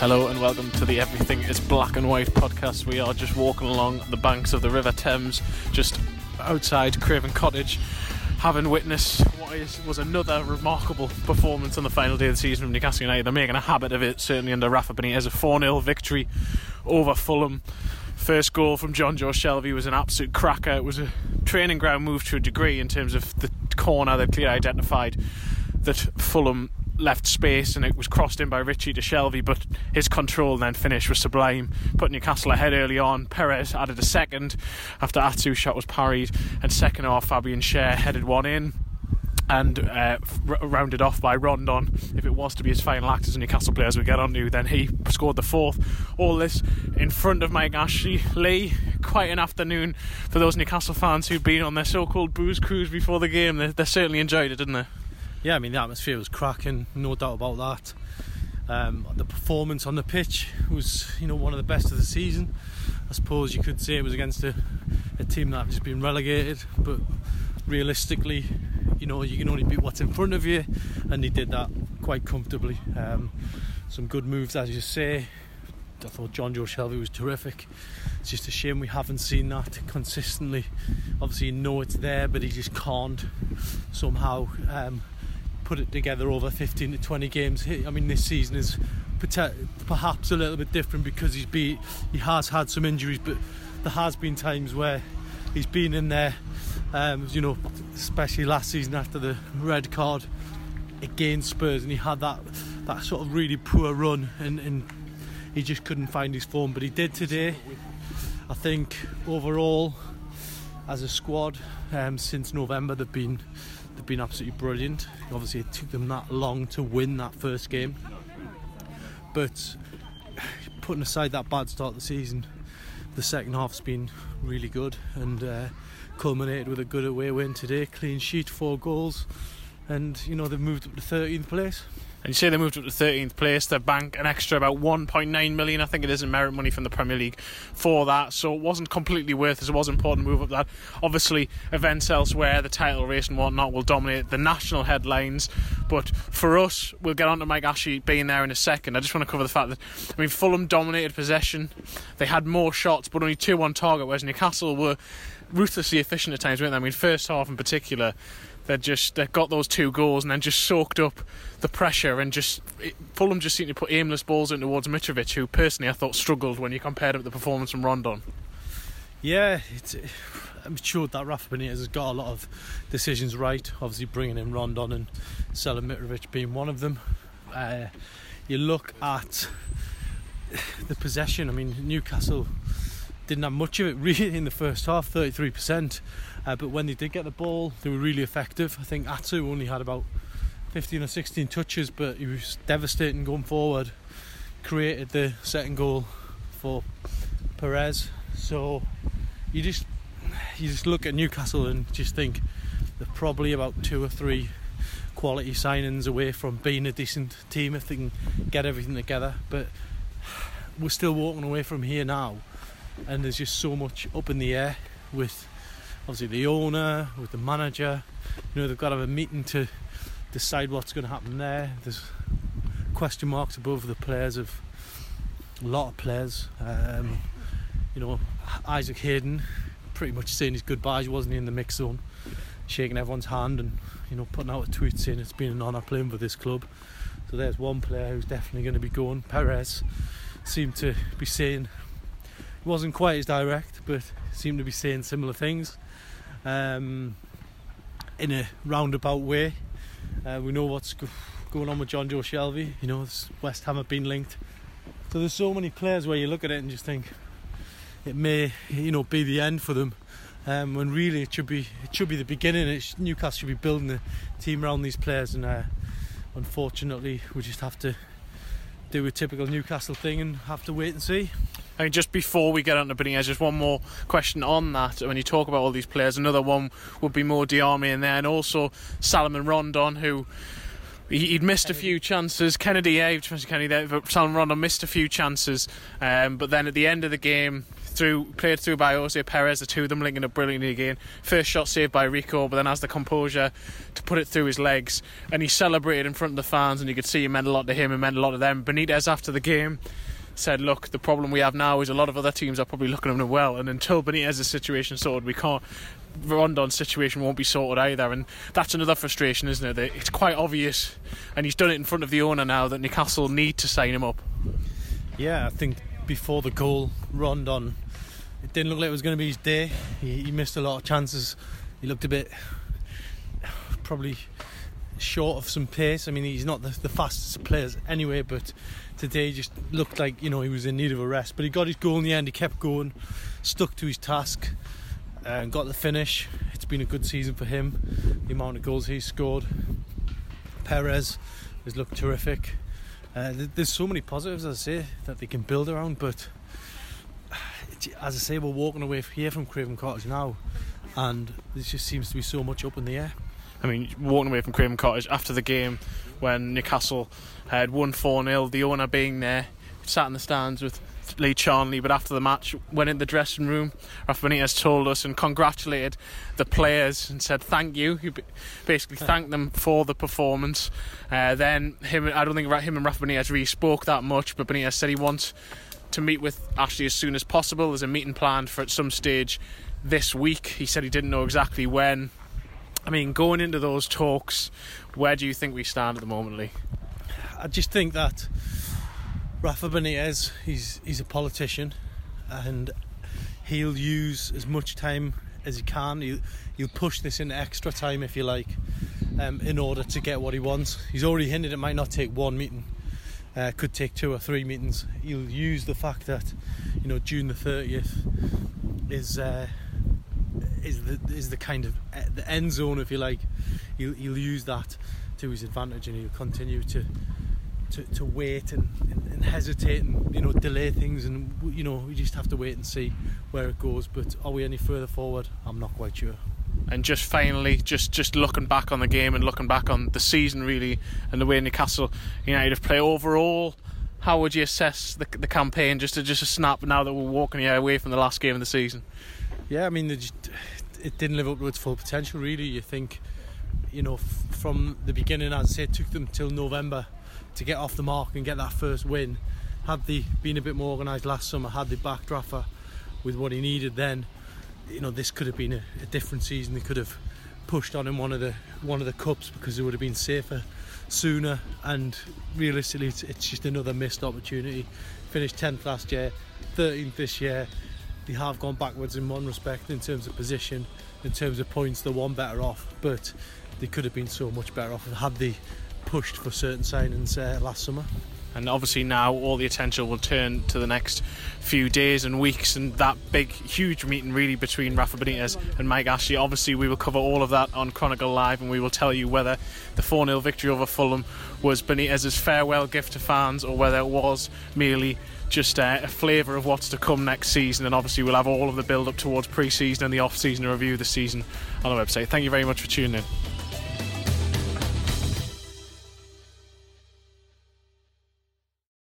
Hello and welcome to the Everything is Black and White podcast. We are just walking along the banks of the River Thames, just outside Craven Cottage, having witnessed what is, was another remarkable performance on the final day of the season from Newcastle United. They're making a habit of it, certainly under Rafa Benitez. A 4 0 victory over Fulham. First goal from Jonjo Shelvey was an absolute cracker. It was a training ground move to a degree in terms of the corner that clearly identified that Fulham left space and it was crossed in by Ritchie to Shelvey, but his control and then finish was sublime. Put Newcastle ahead early on. Perez added a second after Atsu's shot was parried, and second half Fabian Schär headed one in. And uh, r- rounded off by Rondon. If it was to be his final act as a Newcastle player, as we get on to, then he scored the fourth. All this in front of Mike Ashley. Lee, quite an afternoon for those Newcastle fans who'd been on their so called booze cruise before the game. They, they certainly enjoyed it, didn't they? Yeah, I mean the atmosphere was cracking, no doubt about that. Um, the performance on the pitch was, you know, one of the best of the season. I suppose you could say it was against a, a team that had just been relegated, but realistically, you know, you can only beat what's in front of you, and they did that quite comfortably. Um, some good moves, as you say. I thought Jonjo Shelvey was terrific. It's just a shame we haven't seen that consistently. Obviously, you know it's there, but he just can't somehow um, put it together over 15 to 20 games. I mean, this season is perhaps a little bit different because he's be he has had some injuries, but there has been times where he's been in there. Um, you know, especially last season after the red card against Spurs, and he had that that sort of really poor run, and, and he just couldn't find his form. But he did today. I think overall, as a squad, um, since November they've been they've been absolutely brilliant. Obviously, it took them that long to win that first game, but putting aside that bad start to the season, the second half's been really good and uh, culminated with a good away win today. Clean sheet, four goals, and you know they've moved up to 13th place. And you say they moved up to 13th place. They bank an extra about 1.9 million, I think it is, in merit money from the Premier League for that. So it wasn't completely worth it. It was important to move up that. Obviously, events elsewhere, the title race and whatnot, will dominate the national headlines. But for us, we'll get on to Mike Ashley being there in a second. I just want to cover the fact that, I mean, Fulham dominated possession. They had more shots, but only two on target, whereas Newcastle were ruthlessly efficient at times, weren't they? I mean, first half in particular, they just they got those two goals and then just soaked up the pressure and just it, Fulham just seemed to put aimless balls in towards Mitrovic, who personally I thought struggled when you compared him to the performance from Rondon. Yeah, I'm sure that Rafa Benitez has got a lot of decisions right. Obviously, bringing in Rondon and selling Mitrovic being one of them. Uh, you look at the possession. I mean, Newcastle didn't have much of it really in the first half, 33%. Uh, but when they did get the ball, they were really effective. I think Atsu only had about 15 or 16 touches, but he was devastating going forward. Created the second goal for Perez. So you just you just look at Newcastle and just think they're probably about two or three quality signings away from being a decent team if they can get everything together. But we're still walking away from here now, and there's just so much up in the air with obviously the owner, with the manager. You know they've got to have a meeting to decide what's going to happen there. There's question marks above the players of a lot of players. Um, you know, Isaac Hayden pretty much saying his goodbyes, wasn't he, in the mix zone, shaking everyone's hand and you know putting out a tweet saying it's been an honour playing for this club. So there's one player who's definitely going to be going. Perez seemed to be saying it wasn't quite as direct, but seemed to be saying similar things um, in a roundabout way. Uh, we know what's go- going on with Jonjo Shelvey. You know, West Ham have been linked. So there's so many players where you look at it and just think it may, you know, be the end for them. Um, when really it should be, it should be the beginning. It sh- Newcastle should be building the team around these players, and uh, unfortunately, we just have to do a typical Newcastle thing and have to wait and see. I mean, just before we get on to Benitez, just one more question on that. When you talk about all these players, another one would be more Diame in there, and also Salomon Rondon, who he'd missed a few chances. Kennedy, yeah, Kennedy there, but Salomon Rondon missed a few chances. Um, but then at the end of the game, through played through by Ayoze Perez, the two of them linking up brilliantly again. First shot saved by Rico, but then has the composure to put it through his legs, and he celebrated in front of the fans, and you could see it meant a lot to him, and meant a lot to them. Benitez after the game said, look, the problem we have now is a lot of other teams are probably looking at him well, and until Benitez's situation sorted, we can't. Rondon's situation won't be sorted either, and that's another frustration, isn't it? It's quite obvious, and he's done it in front of the owner now that Newcastle need to sign him up. Yeah, I think before the goal, Rondon, it didn't look like it was going to be his day. He, he missed a lot of chances. He looked a bit probably short of some pace. I mean, he's not the, the fastest players anyway, but today just looked like you know he was in need of a rest. But he got his goal in the end. He kept going, stuck to his task, and got the finish. It's been a good season for him. The amount of goals he's scored. Perez has looked terrific. Uh, there's so many positives, as I say, that they can build around. But as I say, we're walking away here from Craven Cottage now, and there just seems to be so much up in the air. I mean, walking away from Craven Cottage after the game when Newcastle had won 4 0, the owner being there, sat in the stands with Lee Charnley, but after the match, went in the dressing room. Rafa Benitez told us and congratulated the players and said thank you. He basically thanked them for the performance. Uh, then him, I don't think him and Rafa Benitez really spoke that much, but Benitez said he wants to meet with Ashley as soon as possible. There's a meeting planned for at some stage this week. He said he didn't know exactly when. I mean, going into those talks, where do you think we stand at the moment, Lee? I just think that Rafa Benitez, he's he's a politician, and he'll use as much time as he can. He'll, he'll push this in extra time, if you like, um, in order to get what he wants. He's already hinted it might not take one meeting, uh, could take two or three meetings. He'll use the fact that, you know, June the thirtieth is. Uh, is the is the kind of uh, the end zone, if you like. He'll, he'll use that to his advantage, and he'll continue to to, to wait and, and, and, hesitate and you know delay things, and you know we just have to wait and see where it goes. But are we any further forward? I'm not quite sure. And just finally, just just looking back on the game and looking back on the season, really, and the way Newcastle United have played overall. How would you assess the, the campaign? Just to just a snap now that we're walking away from the last game of the season. Yeah, I mean, it didn't live up to its full potential. Really, you think, you know, from the beginning, as I say, it took them till November to get off the mark and get that first win. Had they been a bit more organised last summer, had they backed Rafa with what he needed, then you know this could have been a, a, different season. They could have pushed on in one of the one of the cups because it would have been safer sooner. And realistically, it's, it's just another missed opportunity. Finished 10th last year, 13th this year they have gone backwards in one respect in terms of position, in terms of points. They're one better off, but they could have been so much better off had they pushed for certain signings uh, last summer. And obviously now all the attention will turn to the next few days and weeks and that big, huge meeting really between Rafa Benitez and Mike Ashley. Obviously, we will cover all of that on Chronicle Live and we will tell you whether the 4 0 victory over Fulham was Benitez's farewell gift to fans or whether it was merely just a flavour of what's to come next season. And obviously, we'll have all of the build up towards pre season and the off season review of the season on the website. Thank you very much for tuning in.